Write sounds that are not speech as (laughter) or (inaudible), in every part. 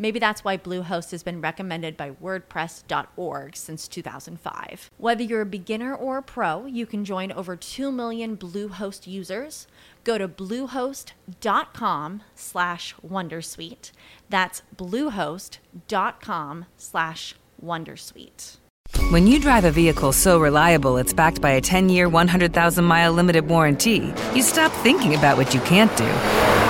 Maybe that's why Bluehost has been recommended by WordPress.org since 2005. Whether you're a beginner or a pro, you can join over 2 million Bluehost users. Go to bluehost.com slash Wondersuite. That's bluehost.com slash Wondersuite. When you drive a vehicle so reliable it's backed by a 10 year, 100,000 mile limited warranty, you stop thinking about what you can't do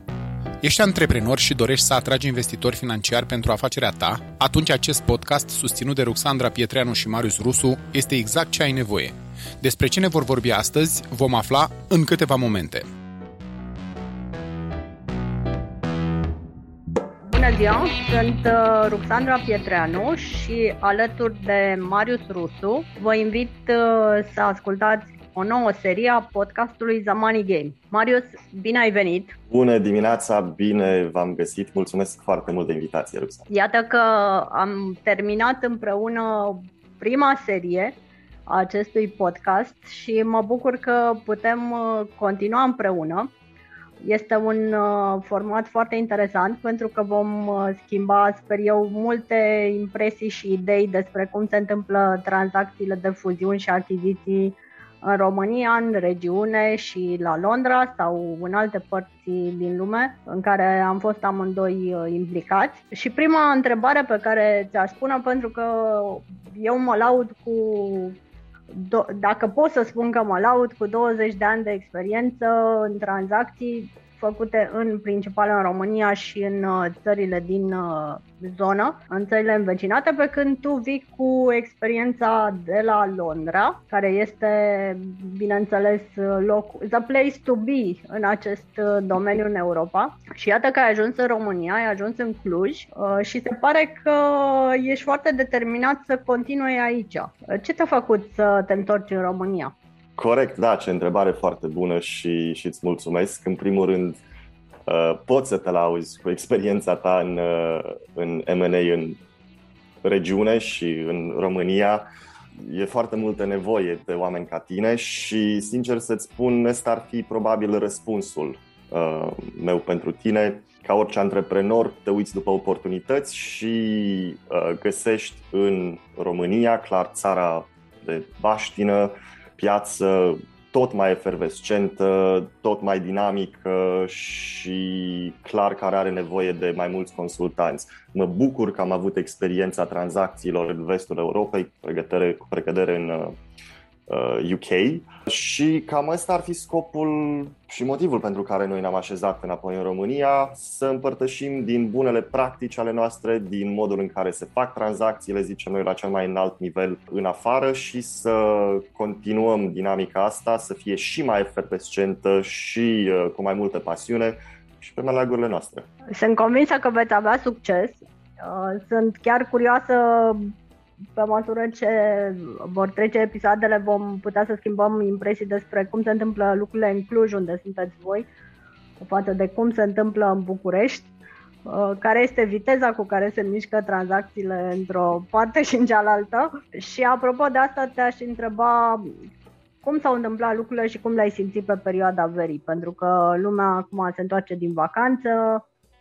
Ești antreprenor și dorești să atragi investitori financiari pentru afacerea ta? Atunci acest podcast, susținut de Ruxandra Pietreanu și Marius Rusu, este exact ce ai nevoie. Despre ce ne vor vorbi astăzi vom afla în câteva momente. Bună ziua, sunt uh, Ruxandra Pietreanu și alături de Marius Rusu vă invit uh, să ascultați o nouă serie a podcastului The Money Game. Marius, bine ai venit! Bună dimineața, bine v-am găsit, mulțumesc foarte mult de invitație, Ruxa. Iată că am terminat împreună prima serie a acestui podcast și mă bucur că putem uh, continua împreună. Este un uh, format foarte interesant pentru că vom uh, schimba, sper eu, multe impresii și idei despre cum se întâmplă tranzacțiile de fuziuni și achiziții în România, în regiune și la Londra sau în alte părți din lume în care am fost amândoi uh, implicați. Și prima întrebare pe care ți-aș spune, pentru că eu mă laud cu dacă pot să spun că mă laud cu 20 de ani de experiență în tranzacții, făcute în principal în România și în uh, țările din uh, zonă, în țările învecinate, pe când tu vii cu experiența de la Londra, care este, bineînțeles, loc, the place to be în acest uh, domeniu în Europa. Și iată că ai ajuns în România, ai ajuns în Cluj și se pare că ești foarte determinat să continui aici. Ce te-a făcut să te întorci în România? Corect, da, ce întrebare foarte bună și, și îți mulțumesc. În primul rând, uh, pot să te lauzi cu experiența ta în, uh, în M&A în regiune și în România. E foarte multă nevoie de oameni ca tine și, sincer să-ți spun, ăsta ar fi probabil răspunsul uh, meu pentru tine. Ca orice antreprenor, te uiți după oportunități și uh, găsești în România, clar, țara de baștină, piață tot mai efervescentă, tot mai dinamică și clar care are nevoie de mai mulți consultanți. Mă bucur că am avut experiența tranzacțiilor în vestul Europei, cu pregătere, cu pregătere în UK uh, și cam ăsta ar fi scopul și motivul pentru care noi ne-am așezat înapoi în România, să împărtășim din bunele practici ale noastre, din modul în care se fac tranzacțiile, zicem noi, la cel mai înalt nivel în afară și să continuăm dinamica asta, să fie și mai efervescentă și uh, cu mai multă pasiune și pe meleagurile noastre. Sunt convinsă că veți avea succes. Uh, sunt chiar curioasă pe măsură ce vor trece episoadele, vom putea să schimbăm impresii despre cum se întâmplă lucrurile în Cluj, unde sunteți voi, față de cum se întâmplă în București, uh, care este viteza cu care se mișcă tranzacțiile într-o parte și în cealaltă. Și apropo de asta, te-aș întreba cum s-au întâmplat lucrurile și cum le-ai simțit pe perioada verii, pentru că lumea acum se întoarce din vacanță,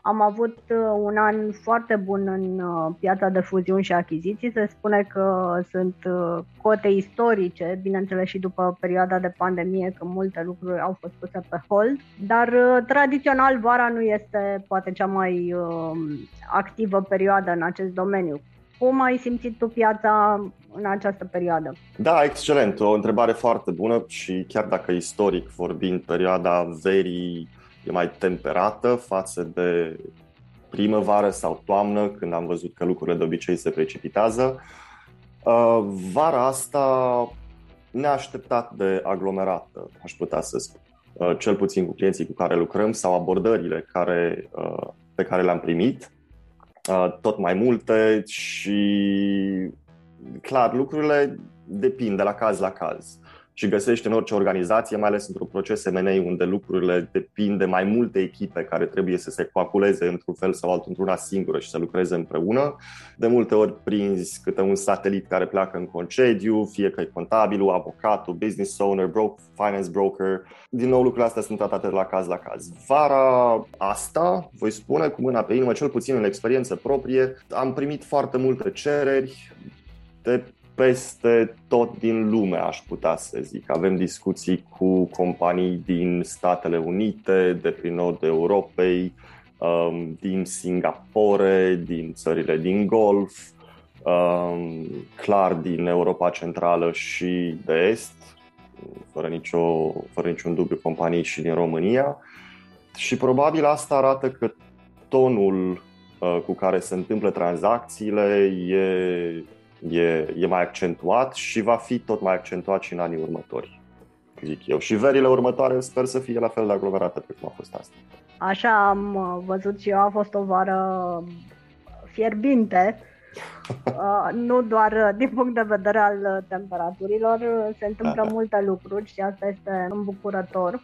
Am avut uh, un an foarte bun în uh, piața de fuziuni și achiziții. Se spune că sunt uh, cote istorice, bineînțeles și după perioada de pandemie, că multe lucruri au fost puse pe hold, dar tradițional vara nu este poate cea mai activă perioadă în acest domeniu. Cum ai simțit tu piața în această perioadă? Da, excelent. O întrebare foarte bună și chiar dacă istoric vorbind, perioada verii e mai temperată față de primăvară sau toamnă, când am văzut că lucrurile de obicei se precipitează. Uh, vara asta neașteptat de aglomerată, aș putea să spun. Uh, cel puțin cu clienții cu care lucrăm sau abordările care, uh, pe care le-am primit, tot mai multe și clar, lucrurile depind de la caz la caz și găsești în orice organizație, mai ales într-un proces M&A unde lucrurile depind de mai multe echipe care trebuie să se coaculeze într-un fel sau altul într-una singură și să lucreze împreună. De multe ori prinzi câte un satelit care pleacă în concediu, fie că e contabilul, avocatul, business owner, broker, finance broker. Din nou, lucrurile astea sunt tratate de la caz la caz. Vara asta, voi spune cu mâna pe inimă, cel puțin în experiență proprie, am primit foarte multe cereri de peste tot din lume, aș putea să zic. Avem discuții cu companii din Statele Unite, de prin nord Europei, um, din Singapore, din țările din Golf, um, clar din Europa Centrală și de Est, fără, nicio, fără niciun dubiu companii și din România. Și probabil asta arată că tonul uh, cu care se întâmplă tranzacțiile e e, e mai accentuat și va fi tot mai accentuat și în anii următori, zic eu. Și verile următoare sper să fie la fel de aglomerate pe cum a fost asta. Așa am uh, văzut și eu, a fost o vară fierbinte, (laughs) uh, nu doar uh, din punct de vedere al temperaturilor, se întâmplă da, multe lucruri și asta este îmbucurător.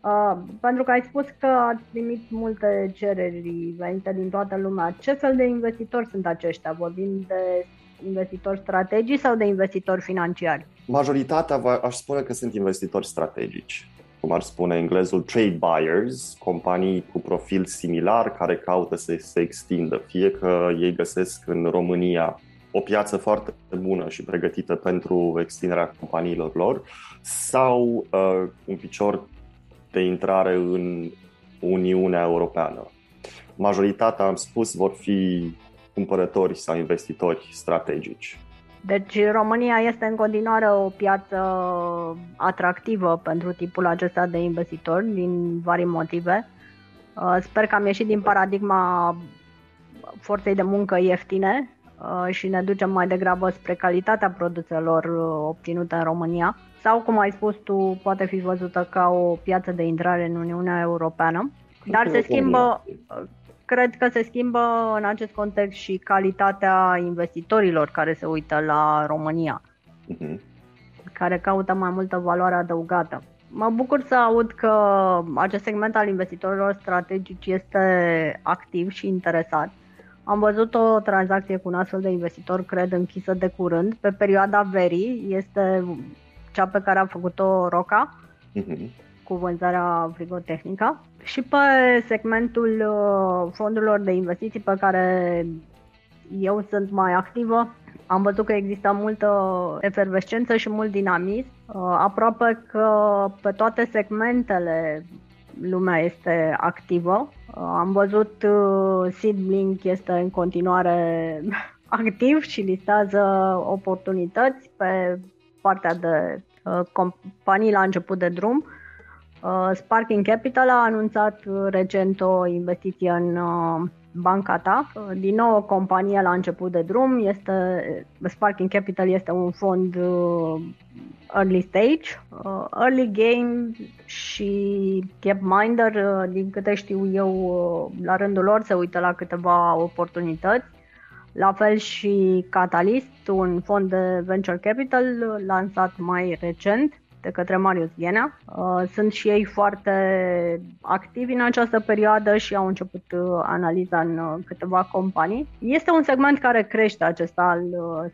Uh, pentru că ai spus că ați primit multe cereri venite din toată lumea. Ce fel de investitori sunt aceștia? Vorbim de investitori strategici sau de investitori financiari? Majoritatea aș spune că sunt investitori strategici cum ar spune englezul, trade buyers, companii cu profil similar care caută să se extindă, fie că ei găsesc în România o piață foarte bună și pregătită pentru extinderea companiilor lor, sau uh, un picior de intrare în Uniunea Europeană. Majoritatea, am spus, vor fi cumpărători sau investitori strategici. Deci România este în continuare o piață atractivă pentru tipul acesta de investitori din vari motive. Uh, sper că am ieșit din paradigma forței de muncă ieftine uh, și ne ducem mai degrabă spre calitatea produselor uh, obținute în România sau, cum ai spus tu, poate fi văzută ca o piață de intrare în Uniunea Europeană. Dar se schimbă, cred că se schimbă în acest context și calitatea investitorilor care se uită la România, uh-huh. care caută mai multă valoare adăugată. Mă bucur să aud că acest segment al investitorilor strategici este activ și interesat. Am văzut o tranzacție cu un astfel de investitor, cred, închisă de curând, pe perioada verii. Este cea pe care a făcut-o Roca. Uh-huh cu vânzarea frigotehnică și pe segmentul uh, fondurilor de investiții pe care eu sunt mai activă. Am văzut că există multă efervescență și mult dinamism. Uh, aproape că pe toate segmentele lumea este activă. Uh, am văzut Seedlink este în continuare (laughs) activ și listează oportunități pe partea de companii la început de drum. Uh, Sparking Capital a anunțat uh, recent o investiție în uh, banca ta. Din nou o companie la început de drum. Este, Sparking Capital este un fond early stage, early game și Capminder, din câte știu eu, la rândul lor se uită la câteva oportunități. La fel și Catalyst, un fond de venture capital lansat mai recent de către Marius Ghenea. Uh, sunt și ei foarte activi în această perioadă și au început uh, analiza în uh, câteva companii. Este un segment care crește acesta al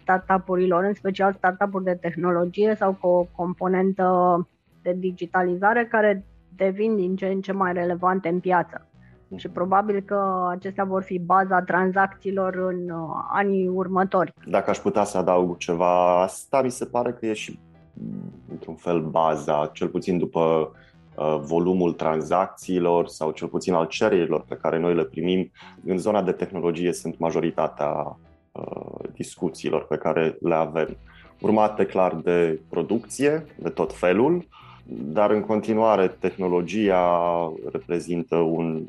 startup-urilor, în special startup-uri de tehnologie sau cu o componentă de digitalizare care devin din ce în ce mai relevante în piață. Mhm. Și probabil că acestea vor fi baza tranzacțiilor în uh, anii următori. Dacă aș putea să adaug ceva, asta mi se pare că e și într-un fel baza, cel puțin după uh, volumul tranzacțiilor sau cel puțin al cererilor pe care noi le primim. În zona de tehnologie sunt majoritatea uh, discuțiilor pe care le avem, urmate clar de producție, de tot felul, dar în continuare tehnologia reprezintă un,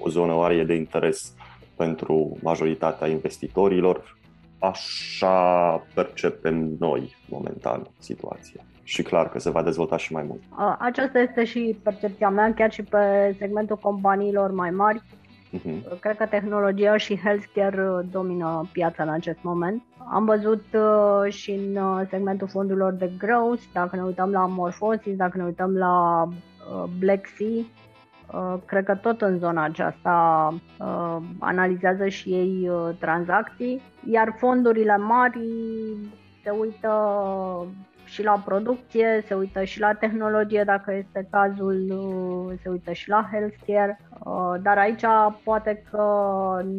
o zonă oarie de interes pentru majoritatea investitorilor. Așa percepem noi momentan situația. Și clar că se va dezvolta și mai mult. Aceasta este și percepția mea, chiar și pe segmentul companiilor mai mari. Uh-huh. Cred că tehnologia și healthcare uh, domină piața în acest moment. Am văzut uh, și în uh, segmentul fondurilor de growth, dacă ne uităm la Morphosis, dacă ne uităm la uh, Black Sea, uh, cred că tot în zona aceasta uh, analizează și ei uh, tranzacții, iar fondurile mari se uită și la producție, se uită și la tehnologie dacă este cazul, se uită și la healthcare, uh, dar aici poate că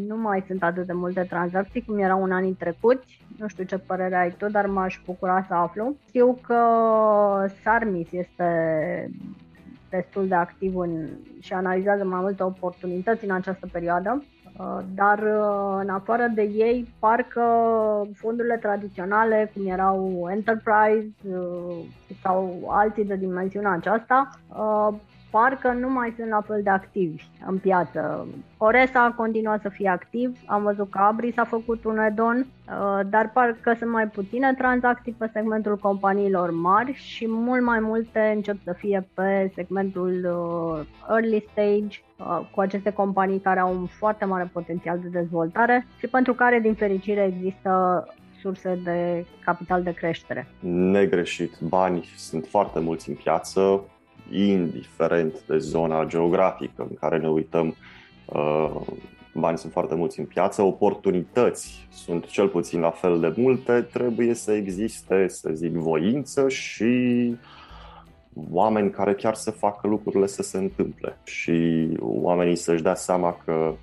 nu mai sunt atât de multe tranzacții cum erau în anii trecuți. Nu știu ce părere ai tu, dar m-aș bucura să aflu. Știu că Sarmis este destul de activ în, și analizează mai multe oportunități în această perioadă. Uh, dar uh, în afară de ei, parcă fondurile tradiționale, cum erau Enterprise uh, sau alții de dimensiunea aceasta, parcă nu mai sunt la fel de activi în piață. Oresa continuă să fie activ, am văzut că Abri s-a făcut un edon, uh, dar parcă sunt mai puține tranzacții pe segmentul companiilor mari și mult mai multe încep să fie pe segmentul uh, early stage, uh, cu aceste companii care au un foarte mare potențial de dezvoltare și pentru care, din fericire, există surse de capital de creștere. Negreșit, bani sunt foarte mulți în piață, indiferent de zona geografică în care ne uităm, uh, bani sunt foarte mulți în piață, oportunități sunt cel puțin la fel de multe, trebuie să existe, să zic, voință și oameni care chiar să facă lucrurile să se întâmple și oamenii să-și dea seama că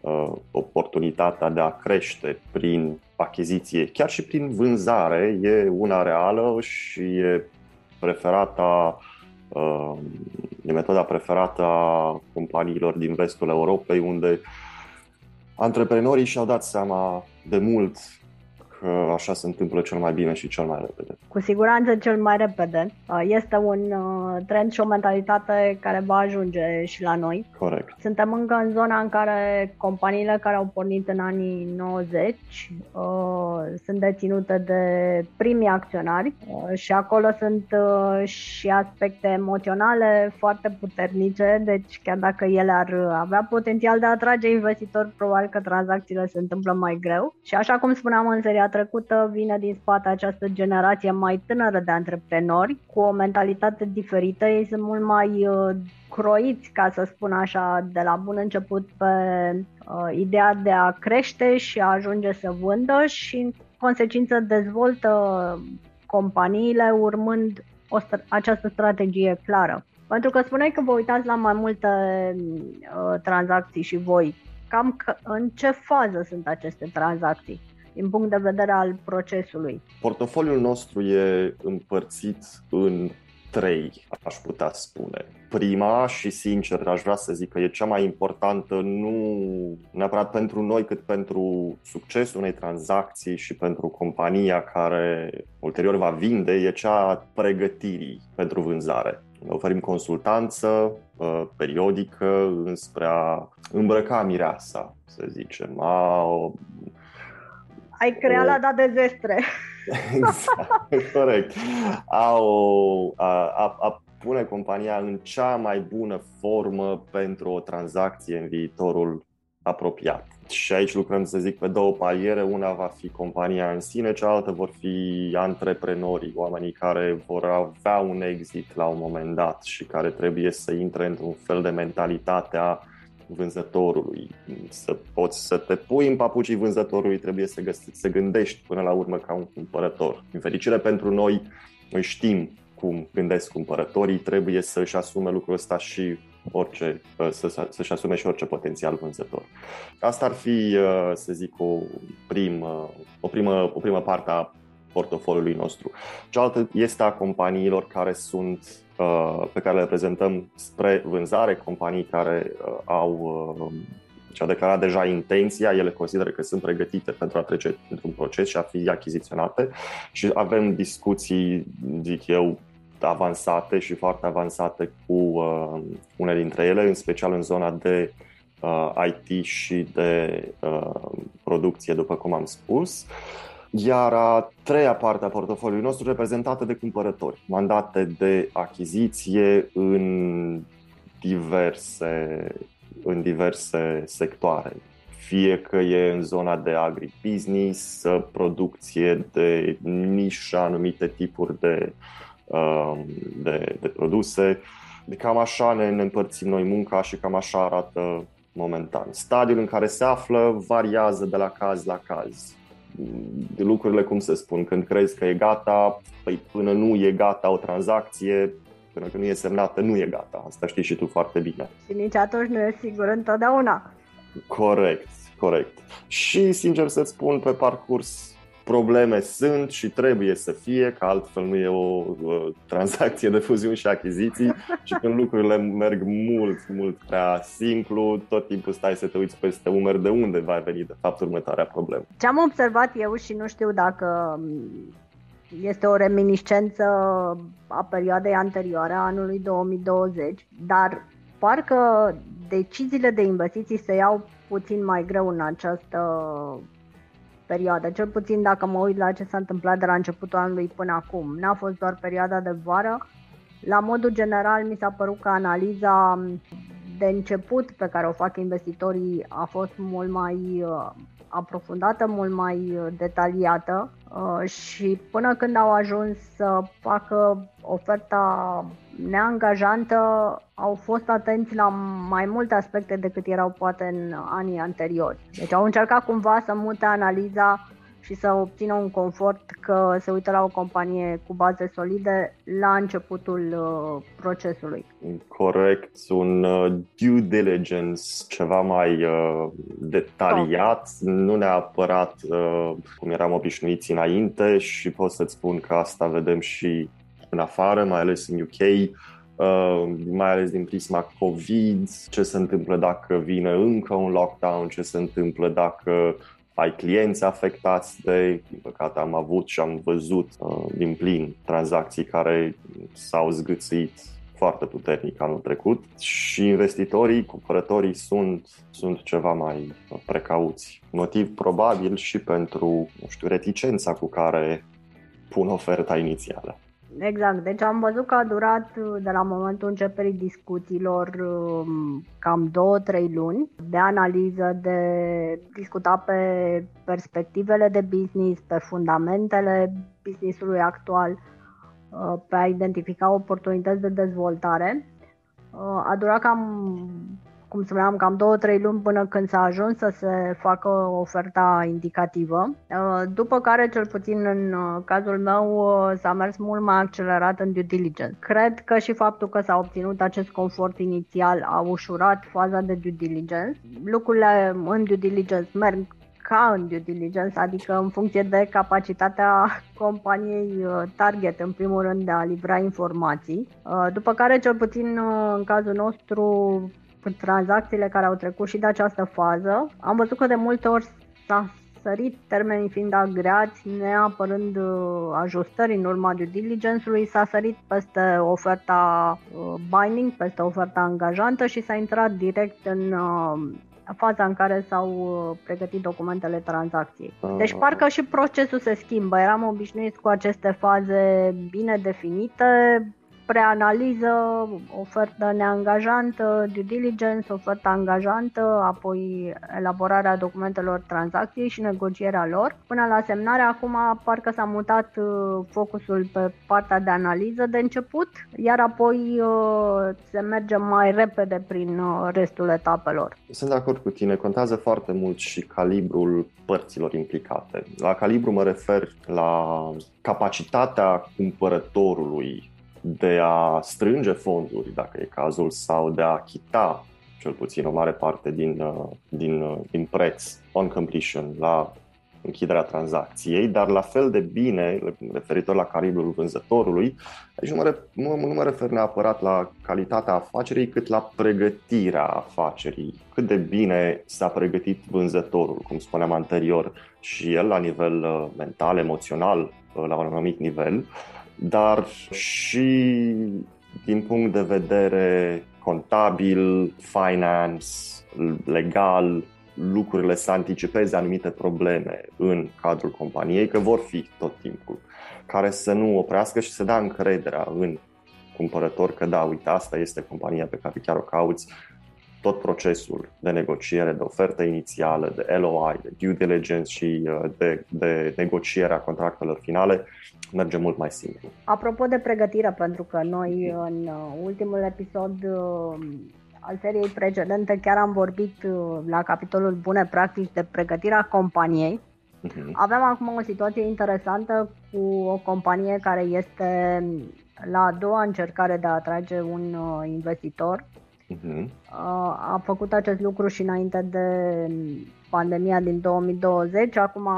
uh, oportunitatea de a crește prin achiziție, chiar și prin vânzare, e una reală și e preferata e metoda preferată a companiilor din vestul Europei, unde antreprenorii și-au dat seama de mult că așa se întâmplă cel mai bine și cel mai repede. Cu siguranță cel mai repede. Uh, este un uh, trend și o mentalitate care va ajunge și la noi. Corect. Suntem încă în zona în care companiile care au pornit în anii 90 uh, sunt deținute de primii acționari uh, și acolo sunt uh, și aspecte emoționale foarte puternice, deci chiar dacă ele ar avea potențial de a atrage investitori, probabil că tranzacțiile se întâmplă mai greu. Și așa cum spuneam în seria trecută, vine din spate această generație mai tânără de antreprenori cu o mentalitate diferită. Ei sunt mult mai uh, croiți, ca să spun așa, de la bun început pe uh, ideea de a crește și a ajunge să vândă și în consecință dezvoltă companiile urmând o, această strategie clară. Pentru că spuneai că vă uitați la mai multe uh, tranzacții și voi. Cam că, în ce fază sunt aceste tranzacții? Din punct de vedere al procesului? Portofoliul nostru e împărțit în trei, aș putea spune. Prima și sincer aș vrea să zic că e cea mai importantă nu neapărat pentru noi cât pentru succesul unei tranzacții și pentru compania care ulterior va vinde, e cea pregătirii pentru vânzare. Oferim consultanță uh, periodică înspre a îmbrăca mireasa, să zicem, a ai creat la dat de zestre. (laughs) Exact, corect. A, o, a, a, a pune compania în cea mai bună formă pentru o tranzacție în viitorul apropiat. Și aici lucrăm, să zic, pe două paliere. Una va fi compania în sine, cealaltă vor fi antreprenorii, oamenii care vor avea un exit la un moment dat și care trebuie să intre într-un fel de mentalitate a vânzătorului. Să poți să te pui în papucii vânzătorului, trebuie să, găsi, să gândești până la urmă ca un cumpărător. În fericire pentru noi, noi știm cum gândesc cumpărătorii, trebuie să își asume lucrul ăsta și orice, să, să-și asume și orice potențial vânzător. Asta ar fi, să zic, o primă, o primă, o primă parte a portofoliului nostru. Cealaltă este a companiilor care sunt pe care le prezentăm spre vânzare, companii care au și-au declarat deja intenția, ele consideră că sunt pregătite pentru a trece într-un proces și a fi achiziționate și avem discuții, zic eu, avansate și foarte avansate cu uh, unele dintre ele, în special în zona de uh, IT și de uh, producție, după cum am spus. Iar a treia parte a portofoliului nostru reprezentată de cumpărători, mandate de achiziție în diverse în diverse sectoare, fie că e în zona de agribusiness, producție de nișă, anumite tipuri de, um, de, de produse. De cam așa ne, ne împărțim noi munca și cam așa arată momentan. Stadiul în care se află variază de la caz la caz. De lucrurile, cum se spun, când crezi că e gata, păi până nu e gata o tranzacție, Până când nu e semnată, nu e gata. Asta știi și tu foarte bine. Și nici atunci nu e sigur întotdeauna. Corect, corect. Și, sincer să-ți spun, pe parcurs probleme sunt și trebuie să fie, că altfel nu e o, o tranzacție de fuziuni și achiziții (laughs) și când lucrurile merg mult, mult prea simplu, tot timpul stai să te uiți peste umeri de unde va veni de fapt următoarea problemă. Ce am observat eu și nu știu dacă este o reminiscență a perioadei anterioare, a anului 2020, dar parcă deciziile de investiții se iau puțin mai greu în această perioadă, cel puțin dacă mă uit la ce s-a întâmplat de la începutul anului până acum. N-a fost doar perioada de vară. La modul general, mi s-a părut că analiza de început pe care o fac investitorii a fost mult mai aprofundată, mult mai uh, detaliată uh, și până când au ajuns să facă oferta neangajantă, au fost atenți la mai multe aspecte decât erau poate în anii anteriori. Deci au încercat cumva să mute analiza și să obțină un confort că se uită la o companie cu baze solide la începutul uh, procesului. Corect, un uh, due diligence ceva mai uh, detaliat, okay. nu neapărat uh, cum eram obișnuiți înainte și pot să-ți spun că asta vedem și în afară, mai ales în UK, Uh, mai ales din prisma COVID, ce se întâmplă dacă vine încă un lockdown, ce se întâmplă dacă ai clienți afectați de, din păcate am avut și am văzut uh, din plin tranzacții care s-au zgâțit foarte puternic anul trecut și investitorii, cumpărătorii sunt, sunt ceva mai precauți. Motiv probabil și pentru, nu știu, reticența cu care pun oferta inițială. Exact, deci am văzut că a durat uh, de la momentul începerii discuțiilor um, cam 2-3 luni de analiză, de discuta pe perspectivele de business, pe fundamentele businessului actual, uh, pe a identifica oportunități de dezvoltare. Uh, a durat cam cum spuneam, cam 2-3 luni până când s-a ajuns să se facă oferta indicativă, uh, după care, cel puțin în uh, cazul meu, uh, s-a mers mult mai accelerat în due diligence. Cred că și faptul că s-a obținut acest confort inițial a ușurat faza de due diligence. Lucrurile în due diligence merg ca în due diligence, adică în funcție de capacitatea (laughs) companiei target, în primul rând, de a livra informații. După care, cel puțin în cazul nostru, tranzacțiile care au trecut și de această fază, am văzut că de multe ori s-a sărit termenii fiind agreați, neapărând uh, ajustări în urma due diligence-ului, s-a sărit peste oferta uh, binding, peste oferta angajantă și s-a intrat direct în uh, faza în care s-au pregătit documentele tranzacției. Deci parcă și procesul se schimbă. Eram obișnuiți cu aceste faze bine definite, preanaliză, ofertă neangajantă, due diligence, ofertă angajantă, apoi elaborarea documentelor tranzacției și negocierea lor. Până la semnare, acum parcă s-a mutat uh, focusul pe partea de analiză de început, iar apoi uh, se merge mai repede prin uh, restul etapelor. Sunt de acord cu tine, contează foarte mult și calibrul părților implicate. La calibru mă refer la capacitatea cumpărătorului de a strânge fonduri, dacă e cazul, sau de a achita cel puțin o mare parte din, uh, din, uh, din preț on completion la închiderea tranzacției, dar la fel de bine, referitor la calibrul vânzătorului, aici nu mă, nu, nu mă refer neapărat la calitatea afacerii, cât la pregătirea afacerii. Cât de bine s-a pregătit vânzătorul, cum spuneam anterior, și el la nivel uh, mental, emoțional, la un anumit nivel, dar și din punct de vedere contabil, finance, legal, lucrurile să anticipeze anumite probleme în cadrul companiei, că vor fi tot timpul, care să nu oprească și să dea încrederea în cumpărător că da, uite, asta este compania pe care chiar o cauți, tot procesul de negociere, de ofertă inițială, de LOI, de due diligence și uh, de, de negocierea contractelor finale merge mult mai simplu. Apropo de pregătire, pentru că noi în uh, ultimul episod uh, al seriei precedente chiar am vorbit la capitolul Bune practici de pregătirea companiei. Uh-huh. Avem acum o situație interesantă cu o companie care este la a doua încercare de a atrage un investitor Uh-huh. A făcut acest lucru și înainte de pandemia din 2020, acum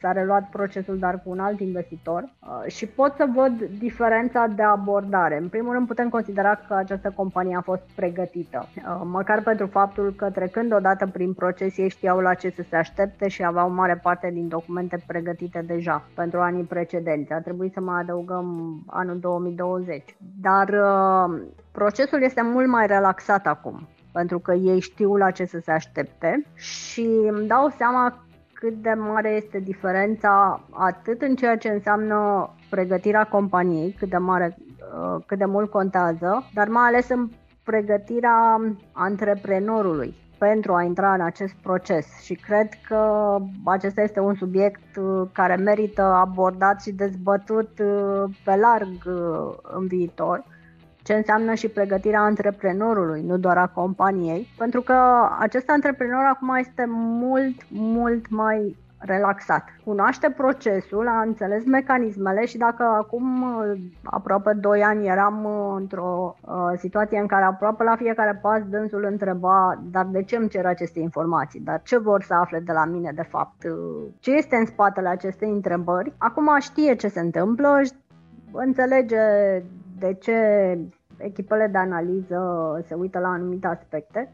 s-a reluat procesul, dar cu un alt investitor și pot să văd diferența de abordare. În primul rând putem considera că această companie a fost pregătită, măcar pentru faptul că trecând odată prin proces ei știau la ce să se aștepte și aveau mare parte din documente pregătite deja pentru anii precedenți. A trebuit să mai adăugăm anul 2020. Dar procesul este mult mai relaxat acum pentru că ei știu la ce să se aștepte și îmi dau seama cât de mare este diferența atât în ceea ce înseamnă pregătirea companiei, cât de mare, uh, cât de mult contează, dar mai ales în pregătirea antreprenorului pentru a intra în acest proces. Și cred că acesta este un subiect uh, care merită abordat și dezbătut uh, pe larg în viitor ce înseamnă și pregătirea antreprenorului, nu doar a companiei, pentru că acest antreprenor acum este mult, mult mai relaxat. Cunoaște procesul, a înțeles mecanismele și dacă acum aproape 2 ani eram într-o uh, situație în care aproape la fiecare pas dânsul întreba dar de ce îmi cer aceste informații, dar ce vor să afle de la mine de fapt, ce este în spatele acestei întrebări. Acum știe ce se întâmplă, înțelege de ce echipele de analiză se uită la anumite aspecte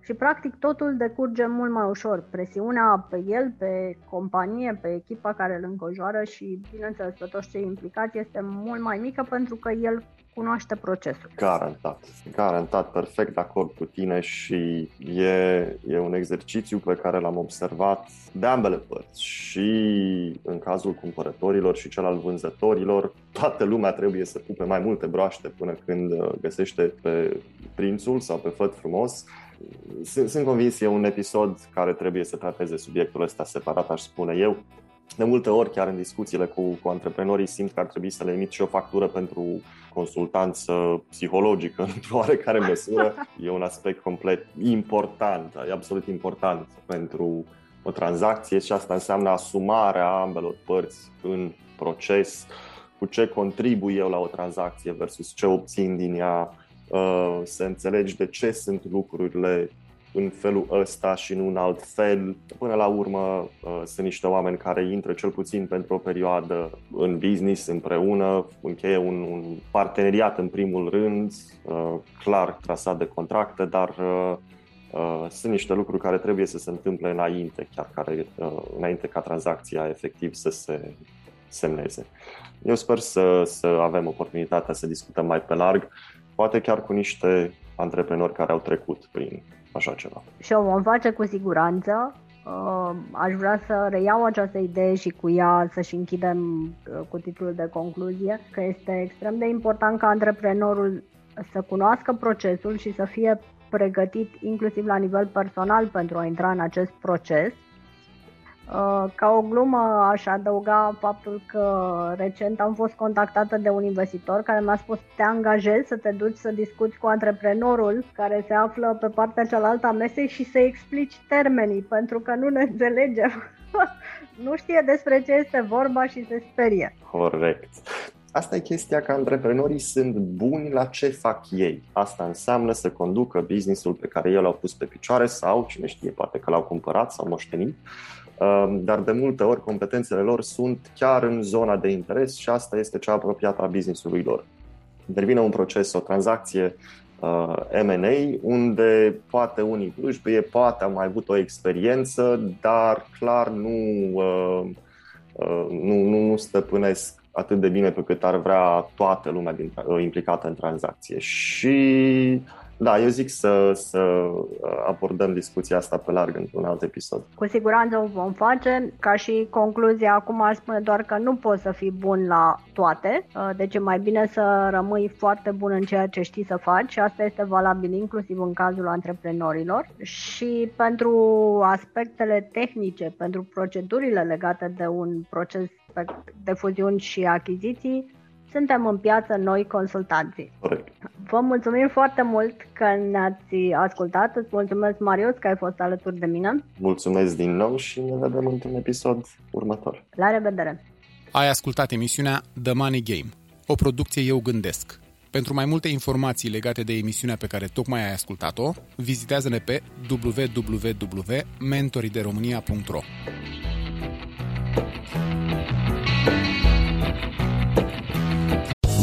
și practic totul decurge mult mai ușor. Presiunea pe el, pe companie, pe echipa care îl înconjoară și, bineînțeles, pe toți cei implicați este mult mai mică pentru că el cunoaște procesul. Garantat, garantat, perfect de acord cu tine și e, e un exercițiu pe care l-am observat de ambele părți și în cazul cumpărătorilor și cel al vânzătorilor. Toată lumea trebuie să pupe mai multe broaște până când uh, găsește pe prințul sau pe făt frumos sunt, sunt convins, e un episod care trebuie să trateze subiectul ăsta separat, aș spune eu. De multe ori, chiar în discuțiile cu, cu antreprenorii, simt că ar trebui să le emit și o factură pentru consultanță psihologică, (laughs) într-o oarecare măsură. E un aspect complet important, e absolut important pentru o tranzacție și asta înseamnă asumarea ambelor părți în proces, cu ce contribui eu la o tranzacție versus ce obțin din ea, Uh, să înțelegi de ce sunt lucrurile în felul ăsta și nu în alt fel. Până la urmă, uh, sunt niște oameni care intră cel puțin pentru o perioadă în business împreună, încheie un, un parteneriat în primul rând, uh, clar trasat de contracte, dar sunt niște lucruri care trebuie să se întâmple înainte, chiar care, înainte ca tranzacția efectiv să se semneze. Eu sper să, să avem oportunitatea să discutăm mai pe larg poate chiar cu niște antreprenori care au trecut prin așa ceva. Și o vom face cu siguranță. Uh, aș vrea să reiau această idee și cu ea să-și închidem uh, cu titlul de concluzie, că este extrem de important ca antreprenorul să cunoască procesul și să fie pregătit inclusiv la nivel personal pentru a intra în acest proces Uh, ca o glumă aș adăuga faptul că recent am fost contactată de un investitor care mi-a spus te angajezi să te duci să discuți cu antreprenorul care se află pe partea cealaltă a mesei și să explici termenii pentru că nu ne înțelegem. (laughs) nu știe despre ce este vorba și se sperie. Corect. Asta e chestia că antreprenorii sunt buni la ce fac ei. Asta înseamnă să conducă businessul pe care ei l-au pus pe picioare sau, cine știe, poate că l-au cumpărat sau moștenit. Um, dar de multe ori competențele lor sunt chiar în zona de interes și asta este cea apropiată a businessului lor. Intervine un proces, o tranzacție uh, M&A, unde poate unii vâșbie, poate au mai avut o experiență, dar clar nu, uh, uh, nu, nu, nu stăpânesc atât de bine pe cât ar vrea toată lumea din, uh, implicată în tranzacție. Și da, eu zic să, să uh, abordăm discuția asta pe larg într-un alt episod. Cu siguranță o vom face. Ca și concluzie, acum aș spune doar că nu poți să fii bun la toate, uh, deci e mai bine să rămâi foarte bun în ceea ce știi să faci și asta este valabil inclusiv în cazul antreprenorilor și pentru aspectele tehnice, pentru procedurile legate de un proces de fuziuni și achiziții, suntem în piață noi consultanții. Corect. Vă mulțumim foarte mult că ne-ați ascultat. Îți mulțumesc, Marius, că ai fost alături de mine. Mulțumesc din nou și ne vedem într-un episod următor. La revedere! Ai ascultat emisiunea The Money Game, o producție Eu Gândesc. Pentru mai multe informații legate de emisiunea pe care tocmai ai ascultat-o, vizitează-ne pe www.mentorideromania.ro